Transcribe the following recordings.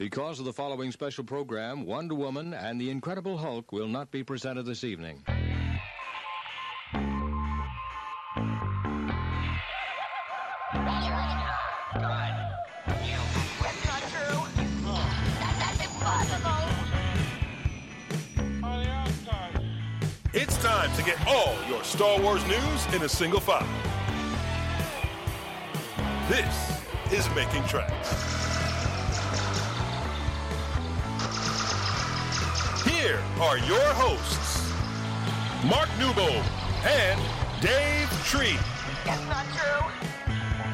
Because of the following special program, Wonder Woman and the Incredible Hulk will not be presented this evening. It's time to get all your Star Wars news in a single file. This is Making Tracks. Here are your hosts, Mark Newbold and Dave Tree. That's not true.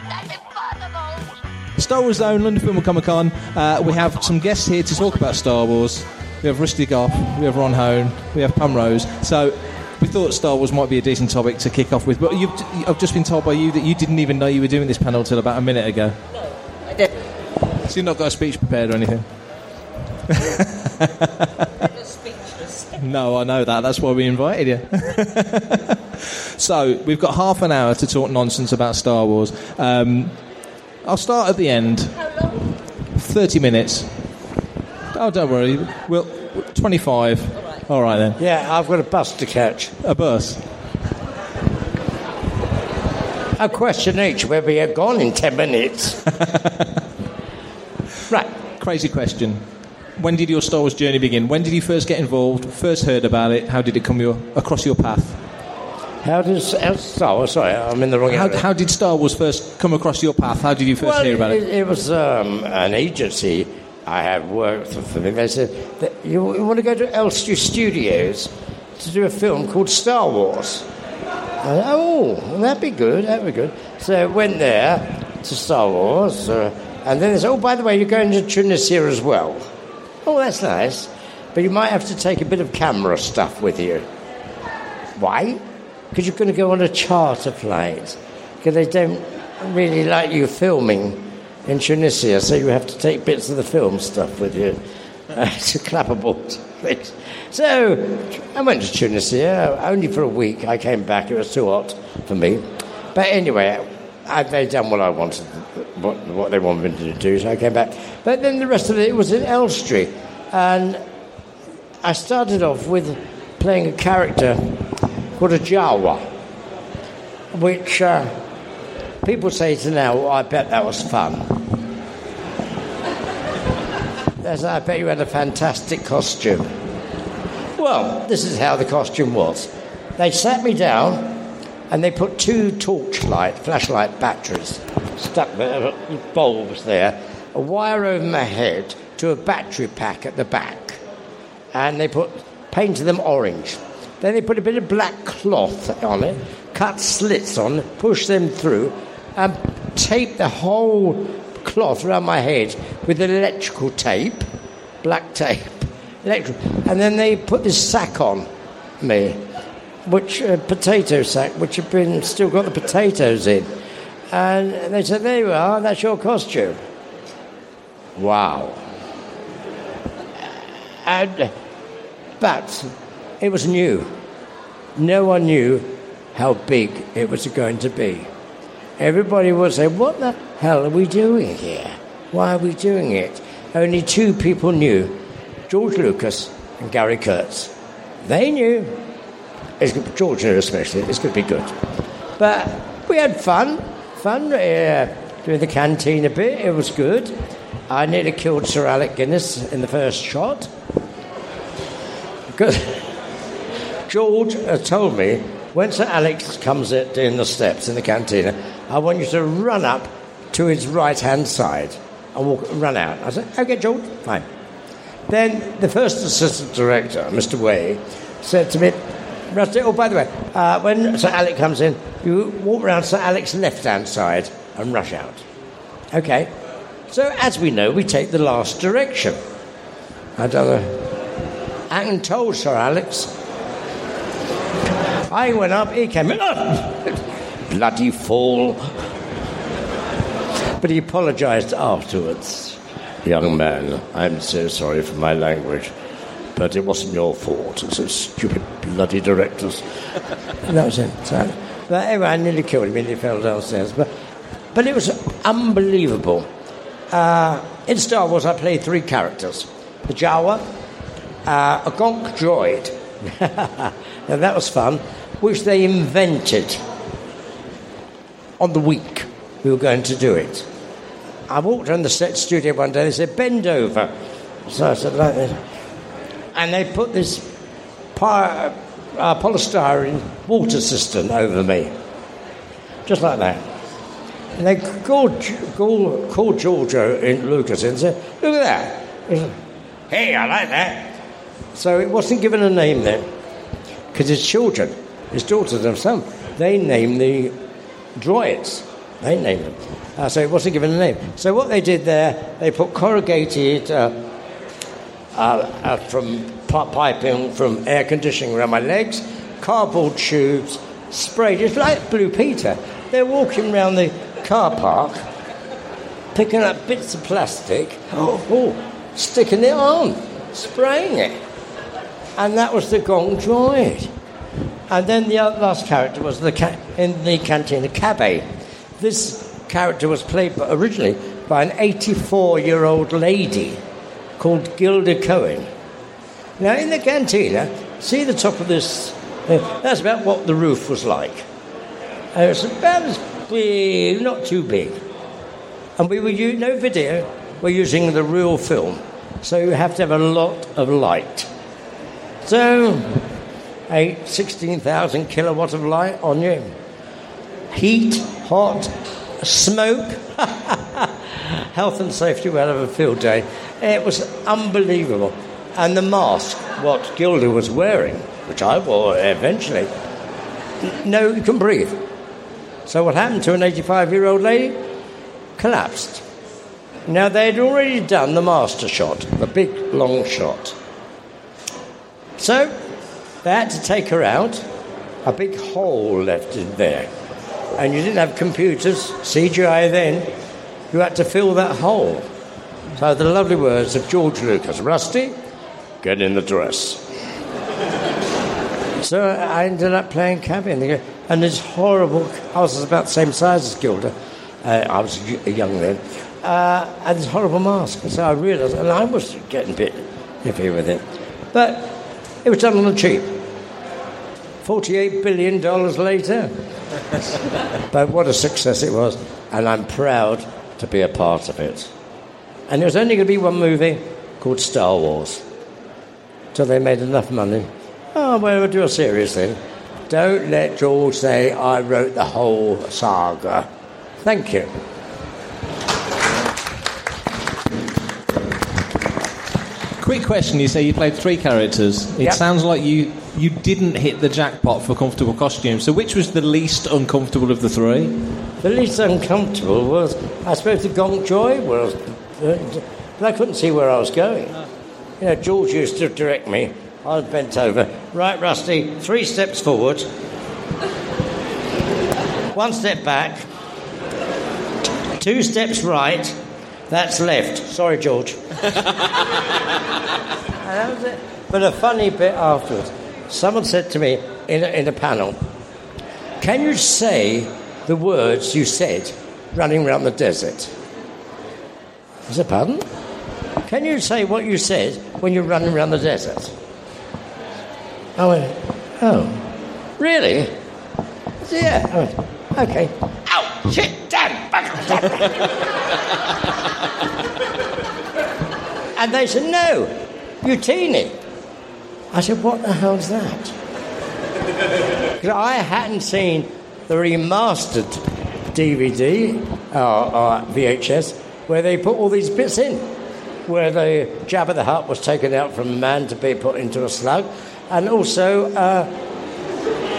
That's impossible. Star Wars Zone, London Film Comic Con. Uh, we have some guests here to talk about Star Wars. We have Rusty Goffe, we have Ron Hone, we have Pam Rose. So we thought Star Wars might be a decent topic to kick off with. But you've, I've just been told by you that you didn't even know you were doing this panel till about a minute ago. No, I did. So you've not got a speech prepared or anything? No, I know that. That's why we invited you. so we've got half an hour to talk nonsense about Star Wars. Um, I'll start at the end. How long? 30 minutes. Oh, don't worry. Well, 25. All right then. Yeah, I've got a bus to catch. A bus. A question each, where we are gone in 10 minutes. right. Crazy question. When did your Star Wars journey begin? When did you first get involved? First heard about it? How did it come your, across your path? How does. How, oh, sorry, I'm in the wrong How, area. how did Star Wars first come across your path? How did you first well, hear about it, it? it was um, an agency I had worked for me. They said, that you, you want to go to Elstree Studios to do a film called Star Wars? I said, oh, well, that'd be good, that'd be good. So I went there to Star Wars, uh, and then they said, oh, by the way, you're going to Tunisia as well. Oh, that's nice. But you might have to take a bit of camera stuff with you. Why? Because you're going to go on a charter flight. Because they don't really like you filming in Tunisia, so you have to take bits of the film stuff with you. Uh, it's a clapperboard. So I went to Tunisia only for a week. I came back. It was too hot for me. But anyway, I, they'd done what I wanted, what, what they wanted me to do, so I came back. But then the rest of it was in Elstree. And I started off with playing a character called a Jawa, which uh, people say to now, "Oh, I bet that was fun. I bet you had a fantastic costume. Well, this is how the costume was. They sat me down and they put two torchlight, flashlight batteries, stuck there, uh, bulbs there, a wire over my head to a battery pack at the back and they put painted them orange. Then they put a bit of black cloth on it, cut slits on, it, pushed them through, and taped the whole cloth around my head with electrical tape, black tape, electric. And then they put this sack on me, which a potato sack, which had been still got the potatoes in. And they said, "There you are. That's your costume." Wow. And, but it was new. No one knew how big it was going to be. Everybody would say, What the hell are we doing here? Why are we doing it? Only two people knew George Lucas and Gary Kurtz. They knew. It's, George especially. It's going to be good. But we had fun. Fun uh, doing the canteen a bit. It was good. I nearly killed Sir Alec Guinness in the first shot. Because George told me when Sir Alex comes down the steps in the cantina, I want you to run up to his right hand side and walk, run out. I said, okay, George, fine. Then the first assistant director, Mr. Waye, said to me, Rusty, oh, by the way, uh, when Sir Alec comes in, you walk round Sir Alec's left hand side and rush out. Okay. So, as we know, we take the last direction. I don't told Sir Alex. I went up, he came in. Bloody fool. But he apologised afterwards. Young man, I'm so sorry for my language, but it wasn't your fault. It's those stupid bloody directors. And that was it. So, but anyway, I nearly killed him and he fell downstairs. But, but it was unbelievable. uh, in Star Wars, I played three characters the Jawa, uh, a Gonk droid. now, that was fun, which they invented on the week we were going to do it. I walked around the set studio one day, they said, bend over. So I said, like this. And they put this pi- uh, polystyrene water cistern over me. Just like that. And they called, called, called Giorgio in Lucas and said, look at that. Hey, I like that. So it wasn't given a name then. Because his children, his daughters and son, they named the droids. They named them. Uh, so it wasn't given a name. So what they did there, they put corrugated uh, uh, uh, from pi- piping from air conditioning around my legs, cardboard tubes, sprayed. It's like Blue Peter. They're walking around the car park, picking up bits of plastic, oh, oh, sticking it on, spraying it. And that was the Gonk Droid. And then the last character was the ca- in the cantina, Kabe. This character was played originally by an 84 year old lady called Gilda Cohen. Now, in the cantina, see the top of this? That's about what the roof was like. Uh, it's about as big, not too big. And we were using no video, we're using the real film. So you have to have a lot of light. So, a 16,000 kilowatt of light on you. Heat, hot, smoke. Health and safety we'll have a field day. It was unbelievable. And the mask, what Gilda was wearing, which I wore eventually, no, you can breathe. So what happened to an 85 year old lady? Collapsed. Now they'd already done the master shot, the big long shot. So they had to take her out, a big hole left in there. And you didn't have computers, CGI then. You had to fill that hole. So the lovely words of George Lucas Rusty, get in the dress. So I ended up playing cabin. And this horrible, house was about the same size as Gilda. Uh, I was young then. Uh, and this horrible mask. So I realised, and I was getting a bit iffy with it. But it was done on the cheap. $48 billion later. but what a success it was. And I'm proud to be a part of it. And there was only going to be one movie called Star Wars. So they made enough money. Oh, well, we'll do a series then. Don't let George say I wrote the whole saga. Thank you. Quick question: You say you played three characters. It Yep. sounds like you you didn't hit the jackpot for comfortable costumes. So, which was the least uncomfortable of the three? The least uncomfortable was, I suppose, the Gonk droid was, but I couldn't see where I was going. Ah. You know, George used to direct me. I was bent over. Right, Rusty, three steps forward, one step back, two steps right, that's left. Sorry, George. and ah, that was it. But a funny bit afterwards, someone said to me in a, in a panel, Can you say the words you said running around the desert? I said, Pardon? Can you say what you said when you're running around the desert? Oh, I went, Oh, really? I said, Yeah. Oh, I went, Okay. Ow! Shit! Damn! bugger, damn." and they said, No, utinni. I said, What the hell's that? Because I hadn't seen the remastered DVD or, or uh, uh, VHS where they put all these bits in, where the Jabba the Hutt was taken out from a man to be put into a slug, and also uh,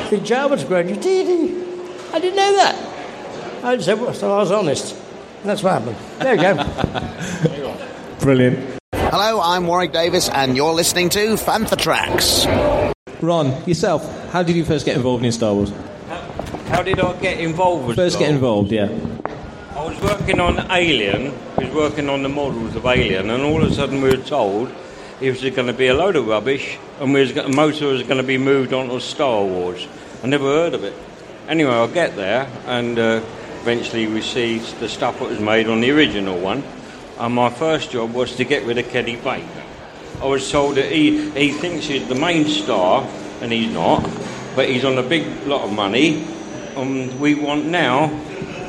the Jabba's grown. You did? I didn't know that. I said, well, so I was honest. And that's what happened. There you go. Brilliant. Hello, I'm Warwick Davis, and you're listening to Fantha Tracks. Ron, yourself, how did you first get involved in Star Wars? How did I get involved First Star get involved, yeah. I was working on Alien, we was working on the models of Alien, and all of a sudden we were told it was going to be a load of rubbish, and we was, of it was going to be moved on to Star Wars. I never heard of it. Anyway, I get there, and uh, eventually we see the stuff that was made on the original one, and my first job was to get rid of Kenny Baker. I was told that he, he thinks he's the main star, and he's not, but he's on a big lot of money, and we want now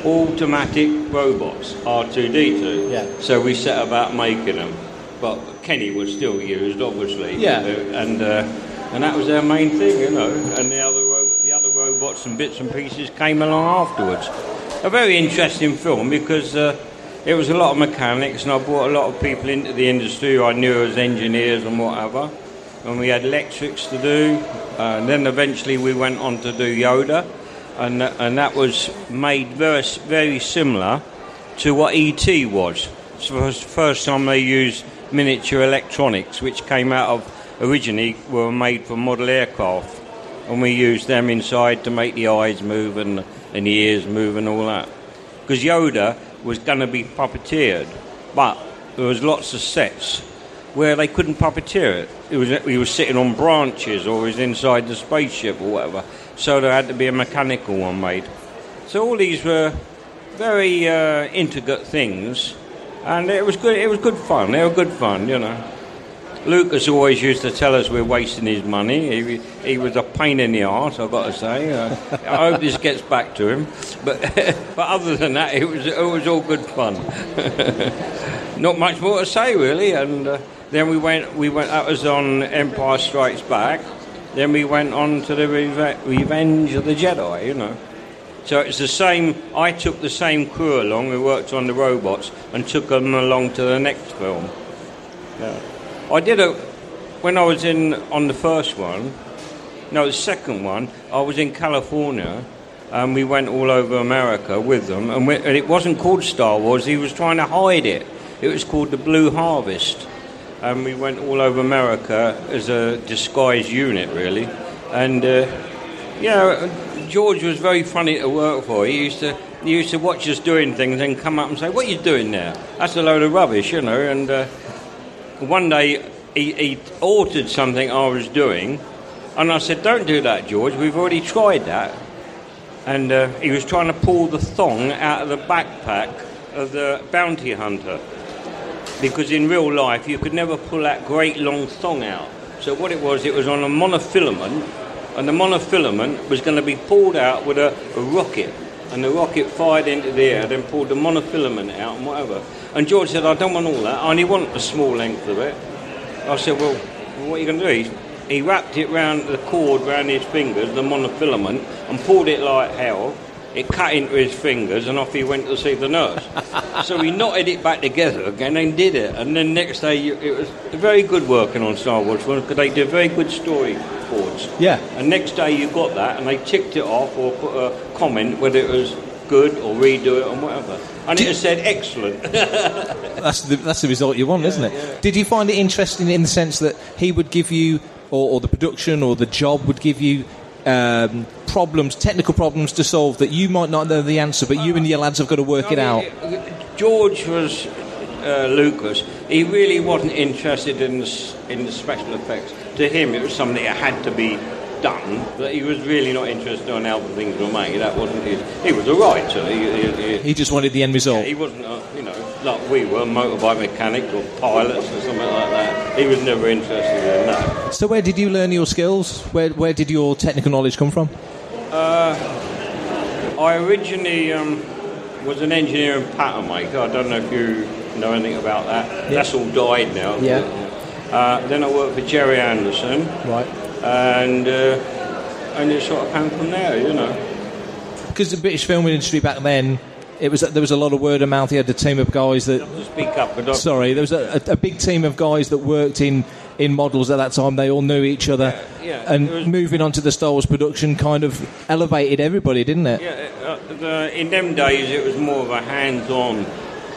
automatic robots, R2D2. Yeah. So we set about making them, but Kenny was still used, obviously. Yeah. And uh, and that was our main thing, you know. And the other ro- the other robots and bits and pieces came along afterwards. A very interesting film because. Uh, it was a lot of mechanics, and I brought a lot of people into the industry who I knew as engineers and whatever. And we had electrics to do, uh, and then eventually we went on to do Yoda, and and that was made very very similar to what ET was. So it was the first time they used miniature electronics, which came out of originally were made for model aircraft, and we used them inside to make the eyes move and and the ears move and all that. Because Yoda was going to be puppeteered, but there was lots of sets where they couldn't puppeteer it. It was he was sitting on branches or he was inside the spaceship or whatever. So there had to be a mechanical one made. So all these were very uh, intricate things, and it was good. It was good fun. They were good fun, you know. Lucas always used to tell us we're wasting his money. He, he was a pain in the arse, I've got to say. Uh, I hope this gets back to him. But, but other than that, it was, it was all good fun. Not much more to say, really. And uh, then we went, we went, that was on Empire Strikes Back. Then we went on to the Reve- Revenge of the Jedi, you know. So it's the same. I took the same crew along who worked on the robots and took them along to the next film. Yeah. I did a when I was in on the first one. No, the second one. I was in California, and we went all over America with them. And, we, and it wasn't called Star Wars. He was trying to hide it. It was called the Blue Harvest, and we went all over America as a disguised unit, really. And uh, yeah, George was very funny to work for. He used to he used to watch us doing things and come up and say, "What are you doing there? That's a load of rubbish," you know. And uh, one day he, he altered something I was doing, and I said, "Don't do that, George. We've already tried that." And uh, he was trying to pull the thong out of the backpack of the bounty hunter, because in real life you could never pull that great long thong out. So what it was, it was on a monofilament, and the monofilament was going to be pulled out with a, a rocket, and the rocket fired into the air, then pulled the monofilament out and whatever. And George said, I don't want all that, I only want a small length of it. I said, well, what are you going to do? He, he wrapped it round the cord round his fingers, the monofilament, and pulled it like hell. It cut into his fingers, and off he went to see the nurse. so he knotted it back together again and did it. And then next day, you- it was very good working on Star Wars films because they did very good storyboards. Yeah. And next day you got that, and they ticked it off or put a comment whether it was good or redo it and whatever. And it just said excellent. That's the, that's the result you want, isn't it? Did you find it interesting in the sense that he would give you, or, or the production or the job would give you um, problems, technical problems to solve that you might not know the answer, but you and your lads have got to work it out? George was uh, Lucas. He really wasn't interested in the, in the special effects. To him, it was something that had to be done. But he was really not interested in how the things were made. That wasn't his. He was a writer. He, he, he, He just wanted the end result. he wasn't, uh, you know, like we were, motorbike mechanics or pilots or something like that. He was never interested in that. So, where did you learn your skills? Where, where did your technical knowledge come from? I originally um, was an engineer and pattern maker. I don't know if you know anything about that. That's all died now. Yeah. Uh, then I worked for Gerry Anderson, Right. and uh, and it sort of came from there, you know. Because the British film industry back then, it was there was a lot of word of mouth. He had a team of guys that. Up, Sorry, there was a, a, a big team of guys that worked in, in models at that time. They all knew each other, yeah, and was- moving on to the Star Wars production kind of elevated everybody, didn't it? Yeah, uh, the, in them days it was more of a hands-on.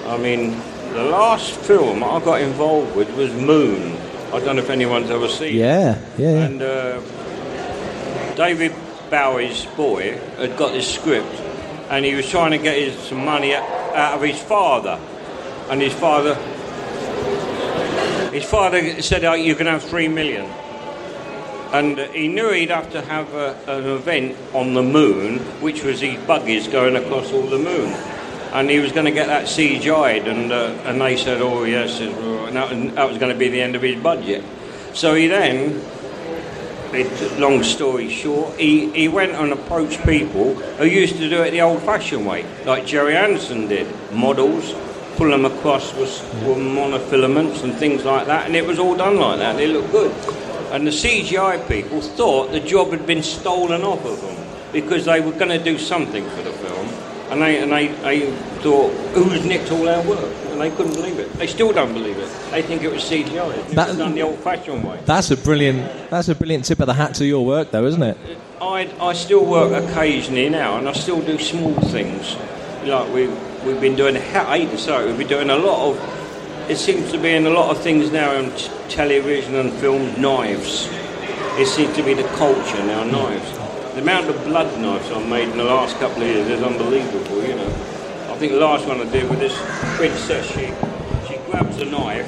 I mean, the last film I got involved with was Moon. I don't know if anyone's ever seen. yeah, yeah. yeah. And uh, David Bowie's boy had got this script, and he was trying to get his, some money out, of his father, and his father, his father said, oh, "You can have three million. And he knew he'd have to have a, an event on the moon, which was these buggies going across all the moon. and he was going to get that CGI'd, and uh, and they said, oh yes, and that was going to be the end of his budget. So he then, it, long story short, he, he went and approached people who used to do it the old-fashioned way, like Gerry Anderson did, models. Pull them across with, mm. with monofilaments and things like that, and it was all done like that. and It looked good. And the CGI people thought the job had been stolen off of them because they were going to do something for the film, and they and they, they thought who's nicked all our work, and they couldn't believe it. They still don't believe it. They think it was CGI. It That- was done the old-fashioned way. That's a brilliant. That's a brilliant tip of the hat to your work, though, isn't it? I, I still work occasionally now, and I still do small things. Like we we've been doing. I hate to say we've been doing a lot of. It seems to be in a lot of things now on t- television and film. Knives. It seems to be the culture now. Knives. The amount of blood knives I've made in the last couple of years is unbelievable. You know. I think the last one I did with this princess, she she grabs a knife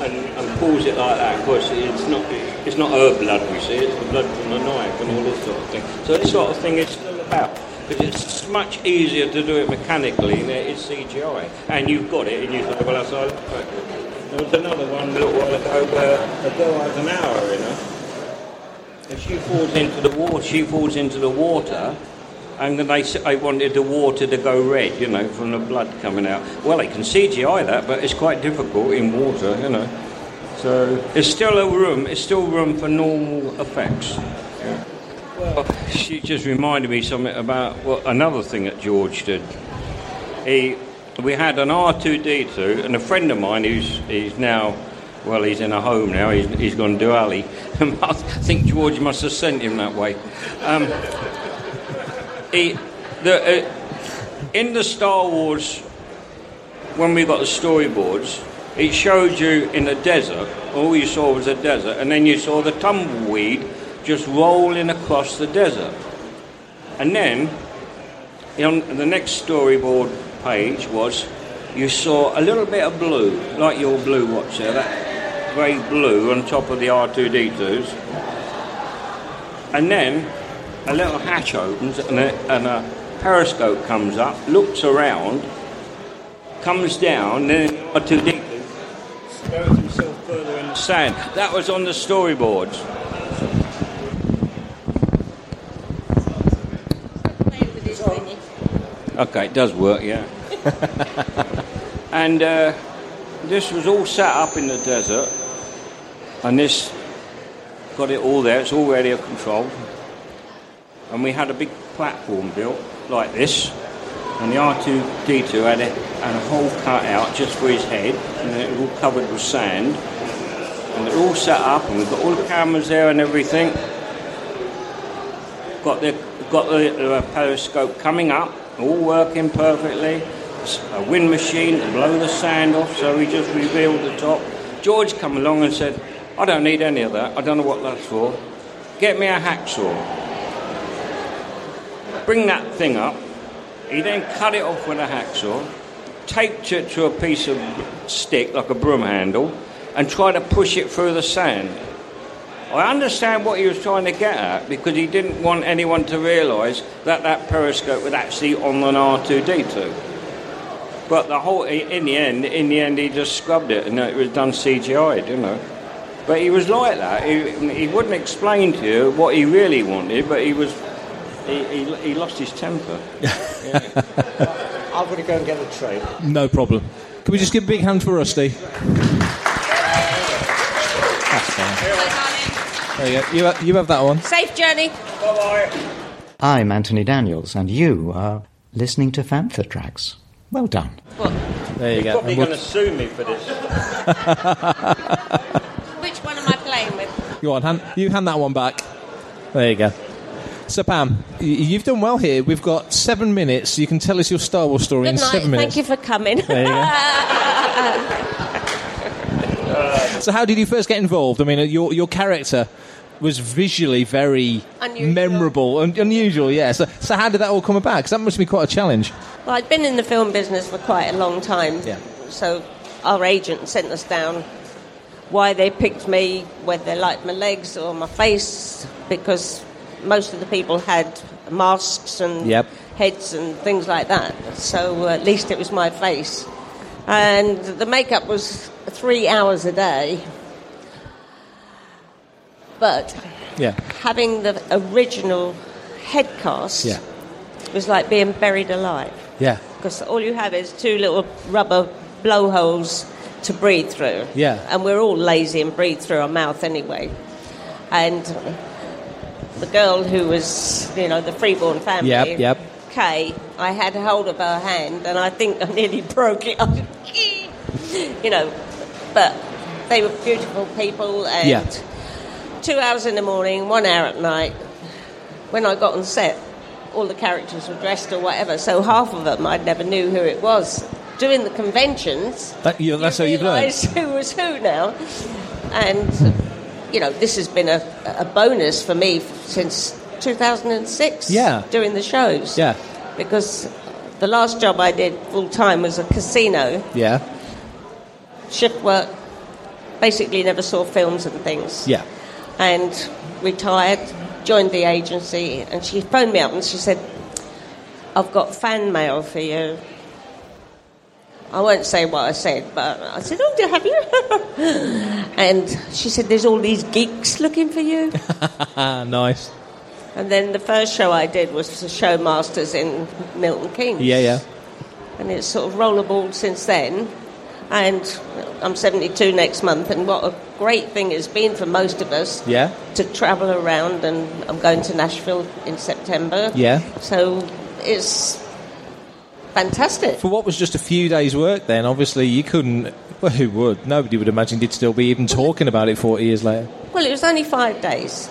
and, and pulls it like that. Of course, it's not it's not her blood we see; it's the blood from the knife and all this sort of thing. So this sort of thing is still about because it's much easier to do it mechanically than it is CGI. And you've got it, and you say, "Well, that's all." There was another one a little while ago where a girl has an hour in her. If she falls into the water, she falls into the water, and then they, wanted the water to go red, you know, from the blood coming out. Well, they can CGI that, but it's quite difficult in water, you know. So there's still a room, it's still room for normal effects. Well, she just reminded me something about what another thing that George did. He, we had an R2D2, and a friend of mine who's he's now, well, he's in a home now. He's, he's gone to Ali. I think George must have sent him that way. Um, he, the, uh, in the Star Wars, when we got the storyboards, it showed you in the desert. All you saw was a desert, and then you saw the tumbleweed just rolling across the desert. And then on the next storyboard page was you saw a little bit of blue, like your blue watch there, that grey blue on top of the R2D2s. And then a little hatch opens and a, and a periscope comes up, looks around, comes down, then R2D2 buries himself further in the sand. That was on the storyboards. Playing with his thingy. Okay, it does work, yeah. and uh, this was all set up in the desert, and this got it all there. It's all radio controlled, and we had a big platform built like this, and the R2D2 had a, had a hole cut out just for his head, and it was all covered with sand, and they're all set up, and we've got all the cameras there and everything. Got the got the uh, periscope coming up, all working perfectly. A wind machine to blow the sand off, so we just revealed the top. George come along and said, "I don't need any of that. I don't know what that's for. Get me a hacksaw. Bring that thing up." He then cut it off with a hacksaw, taped it to a piece of stick like a broom handle, and tried to push it through the sand. I understand what he was trying to get at because he didn't want anyone to realise that that periscope was actually on an R2D2. But the whole, in the end, in the end, he just scrubbed it and it was done CGI'd, you know. But he was like that. He, he wouldn't explain to you what he really wanted, but he was, he, he, he lost his temper. I'm going to go and get the tray. No problem. Can we just give a big hand for Rusty? That's fine. There you go. You, ha- you have that one. Safe journey. Bye-bye. I'm Anthony Daniels, and you are listening to Fantha Tracks. Well done. There you go. Probably And we'll- going to sue me for this. Which one am I playing with? Go on, hand, you hand that one back. There you go. So, Pam, you've done well here. We've got seven minutes. You can tell us your Star Wars story Good in night. seven minutes. Thank you for coming. There you go. So, how did you first get involved? I mean, uh, your your character was visually very Unusual. memorable and unusual. Yeah. So, so how did that all come about? Because that must be quite a challenge. Well, I'd been in the film business for quite a long time. Yeah. So our agent sent us down why they picked me, whether they liked my legs or my face, because most of the people had masks and Yep. heads and things like that. So uh, at least it was my face. And the makeup was three hours a day. But Yeah. having the original head cast Yeah. was like being buried alive Yeah. because all you have is two little rubber blowholes to breathe through. Yeah. And we're all lazy and breathe through our mouth anyway. And the girl who was, you know, the freeborn family, Yep, yep. Kay, I had hold of her hand and I think I nearly broke it. you know, but they were beautiful people and Yeah. two hours in the morning, one hour at night. When I got on set, all the characters were dressed or whatever, so half of them I never knew who it was. Doing the conventions, That, you, that's how you've learned. realise who was who now. And, you know, this has been a, a bonus for me since 2006. Yeah. Doing the shows. Yeah. Because the last job I did full time was a casino, Yeah. shift work, basically never saw films and things. Yeah. And retired, joined the agency, and she phoned me up and she said, I've got fan mail for you. I won't say what I said, but I said, Oh, do have you? and she said, There's all these geeks looking for you. Ah, nice. and then the first show I did was the Showmasters in Milton Keynes. Yeah, yeah. And it's sort of rollerballed since then. And I'm 72 next month, and what a great thing it's been for most of us Yeah. to travel around. And I'm going to Nashville in September. Yeah. So it's fantastic. For what was just a few days' work, then obviously you couldn't. Well, who would? Nobody would imagine you'd still be even talking about it 40 years later. Well, it was only five days.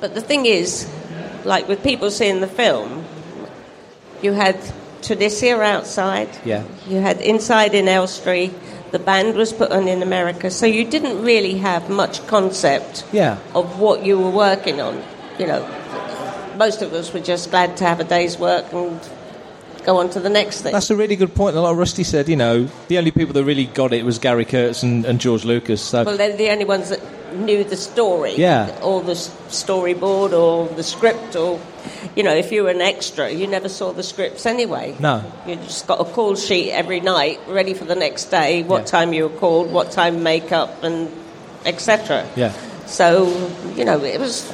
But the thing is, like with people seeing the film, you had Tunisia outside, Yeah. you had inside in Elstree, the band was put on in America, so you didn't really have much concept Yeah. of what you were working on. You know, most of us were just glad to have a day's work and go on to the next thing. That's a really good point. A lot of Rusty said, you know, the only people that really got it was Gary Kurtz and, and George Lucas. So Well, they're the only ones that knew the story. Yeah. Or the storyboard or the script or, you know, if you were an extra, you never saw the scripts anyway. No. You just got a call sheet every night, ready for the next day, what Yeah. time you were called, what time makeup, and etc. yeah. So, you know, it was.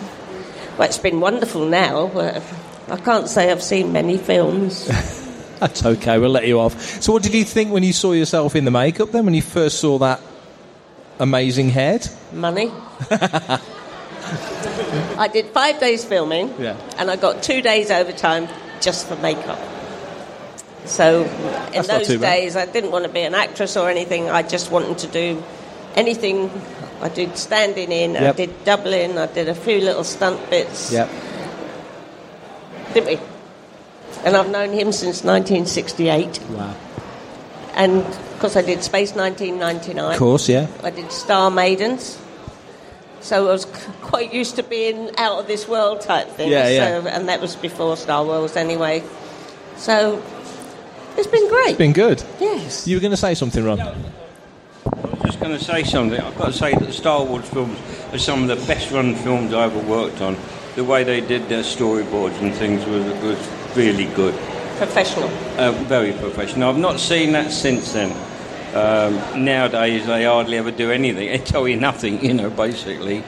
Well, it's been wonderful now. But I can't say I've seen many films. That's okay. We'll let you off. So, what did you think when you saw yourself in the makeup? Then, when you first saw that amazing head? Money. I did five days filming, Yeah. and I got two days overtime just for makeup. So, in That's those days, I didn't want to be an actress or anything. I just wanted to do anything. I did standing in, I did doubling, I did a few little stunt bits, Yeah. didn't we? And I've known him since 1968. Wow. And of course, I did Space 1999. Of course, yeah. I did Star Maidens. So I was c- quite used to being out of this world type thing. Yeah, yeah. So, and that was before Star Wars anyway. So it's been great. It's been good. yes. You were going to say something, Ron? I was just going to say something. I've got to say that the Star Wars films are some of the best run films I ever worked on. The way they did their storyboards and things was, was really good. Professional. Uh, very professional. I've not seen that since then. Um, nowadays, they hardly ever do anything. They tell you nothing, you know, basically.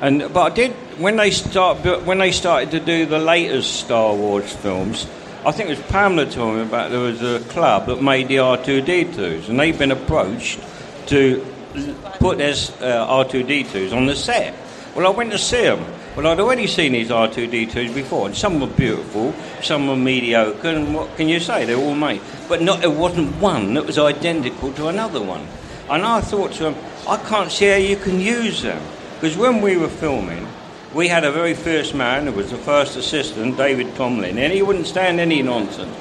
And but I did when they start when they started to do the latest Star Wars films. I think it was Pamela told me about there was a club that made the R2D2s, and they've been approached to put their uh, R2D2s on the set. Well, I went to see them. Well, I'd already seen these R2D2s before, and some were beautiful, some were mediocre, and what can you say? They're all made. But not, there wasn't one that was identical to another one. And I thought to them, I can't see how you can use them. Because when we were filming, we had a very first man who was the first assistant, David Tomblin, and he wouldn't stand any nonsense.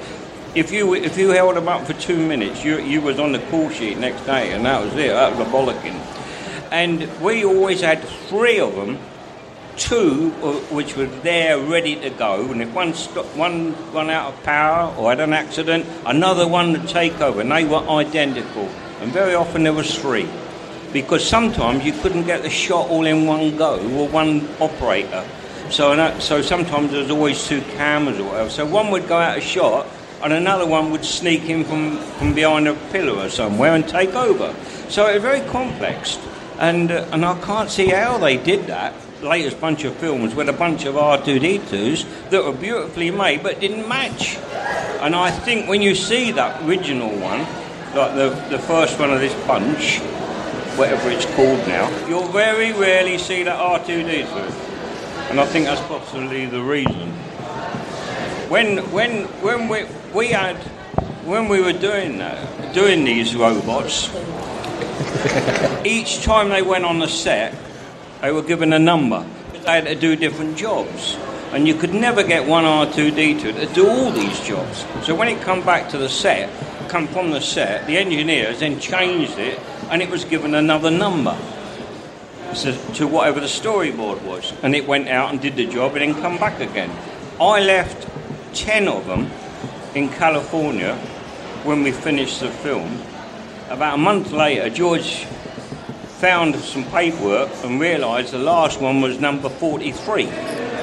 If you if you held him up for two minutes, you you was on the call sheet next day, and that was it. That was a bollocking. And we always had three of them, two which were there ready to go, and if one sto- one run out of power or had an accident, another one would take over, and they were identical. And very often there was three, because sometimes you couldn't get the shot all in one go or one operator. So, so sometimes there's always two cameras or whatever. So one would go out of shot, and another one would sneak in from, from behind a pillar or somewhere and take over. So it was very complex, and uh, and I can't see how they did that. Latest bunch of films with a bunch of R2D2s that were beautifully made but didn't match. And I think when you see that original one, like the, the first one of this bunch, whatever it's called now, you'll very rarely see that R2D2. And I think that's possibly the reason. When when when we we had when we were doing that, doing these robots, each time they went on the set, they were given a number. They had to do different jobs. And you could never get one R2D2 to do all these jobs. So when it come back to the set, come from the set, the engineers then changed it and it was given another number so, to whatever the storyboard was. And it went out and did the job and then come back again. I left 10 of them in California when we finished the film. About a month later, George found some paperwork and realised the last one was number 43.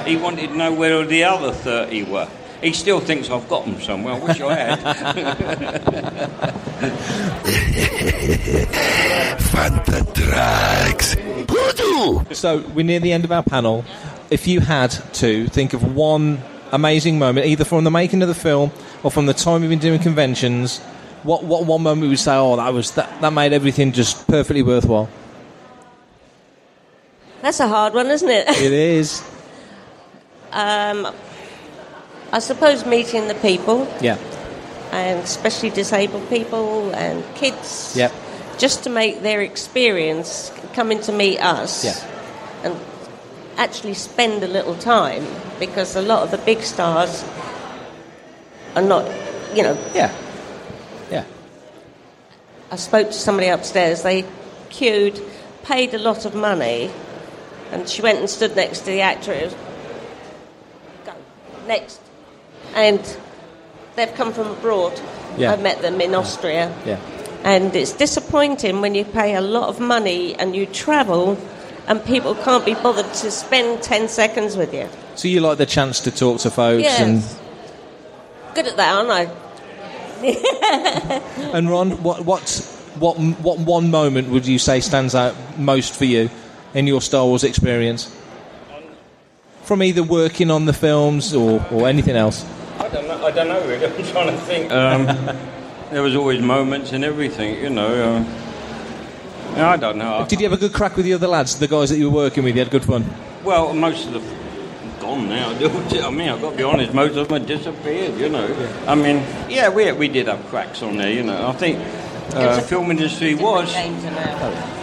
He wanted to know where the other 30 were. He still thinks I've got them somewhere. I wish I had. So we're near the end of our panel. If you had to think of one amazing moment, either from the making of the film or from the time you've been doing conventions, what what one moment would you say? Oh, that was that that made everything just perfectly worthwhile. That's a hard one, isn't it? It is. um, I suppose meeting the people, Yeah. and especially disabled people and kids, Yep. just to make their experience coming to meet us Yeah. and actually spend a little time because a lot of the big stars are not, you know. Yeah. Yeah. I spoke to somebody upstairs. They queued, paid a lot of money, and she went and stood next to the actress. Go next, and they've come from abroad. Yeah. I met them in Austria, Yeah. and it's disappointing when you pay a lot of money and you travel, and people can't be bothered to spend ten seconds with you. So you like the chance to talk to folks Yes. and Good at that, aren't I? and Ron, what what what what one moment would you say stands out most for you in your Star Wars experience? From either working on the films or, or anything else. I don't know. I don't know really. I'm trying to think. Um, there was always moments and everything, you know. Uh, I don't know. Did you have a good crack with the other lads, the guys that you were working with? You had good fun. Well, most of the gone now. I mean, I've got to be honest. Most of them have disappeared. You know. I mean, yeah, we we did have cracks on there. You know. I think uh, film industry was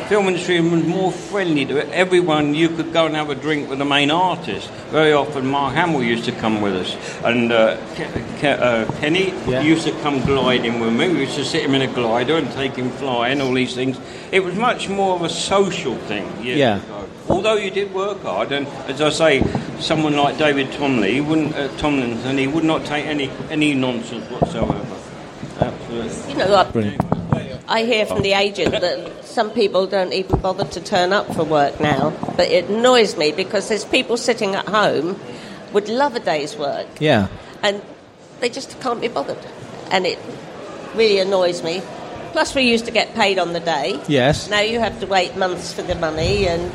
film industry was more friendly to everyone. You could go and have a drink with the main artist. Very often, Mark Hamill used to come with us, and uh, Ke- Ke- uh, Kenny Yeah. used to come gliding with me. We used to sit him in a glider and take him flying. All these things. It was much more of a social thing. years Yeah. ago. Although you did work hard, and as I say, someone like David Tomley, he wouldn't, uh, Tomlinson, he would not take any any nonsense whatsoever. Absolutely. You know, I, I hear from the agent that some people don't even bother to turn up for work now. But it annoys me because there's people sitting at home would love a day's work Yeah. and they just can't be bothered. And it really annoys me. Plus, we used to get paid on the day. Yes. Now you have to wait months for the money and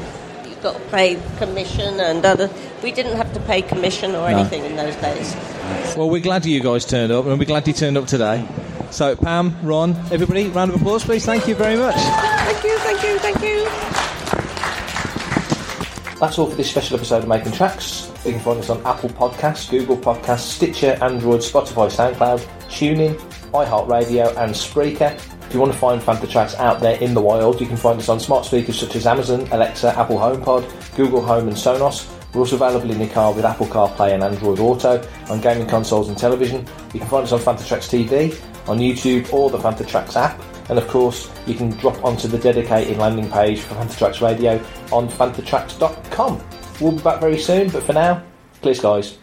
you've got to pay commission and other. We didn't have to pay commission or No. anything in those days. Well, we're glad you guys turned up, and we're glad you turned up today. So, Pam, Ron, everybody, round of applause, please. Thank you very much. Thank you, thank you, thank you. That's all for this special episode of Making Tracks. You can find us on Apple Podcasts, Google Podcasts, Stitcher, Android, Spotify, SoundCloud, TuneIn, iHeartRadio, and Spreaker. If you want to find Fantha Tracks out there in the wild, you can find us on smart speakers such as Amazon, Alexa, Apple HomePod, Google Home, and Sonos. We're also available in your car with Apple CarPlay and Android Auto, on gaming consoles and television. You can find us on Fantha Tracks TV, on YouTube, or the Fantha Tracks app. And of course, you can drop onto the dedicated landing page for Fantha Tracks Radio on fanthatracks.com. We'll be back very soon, but for now, clear skies.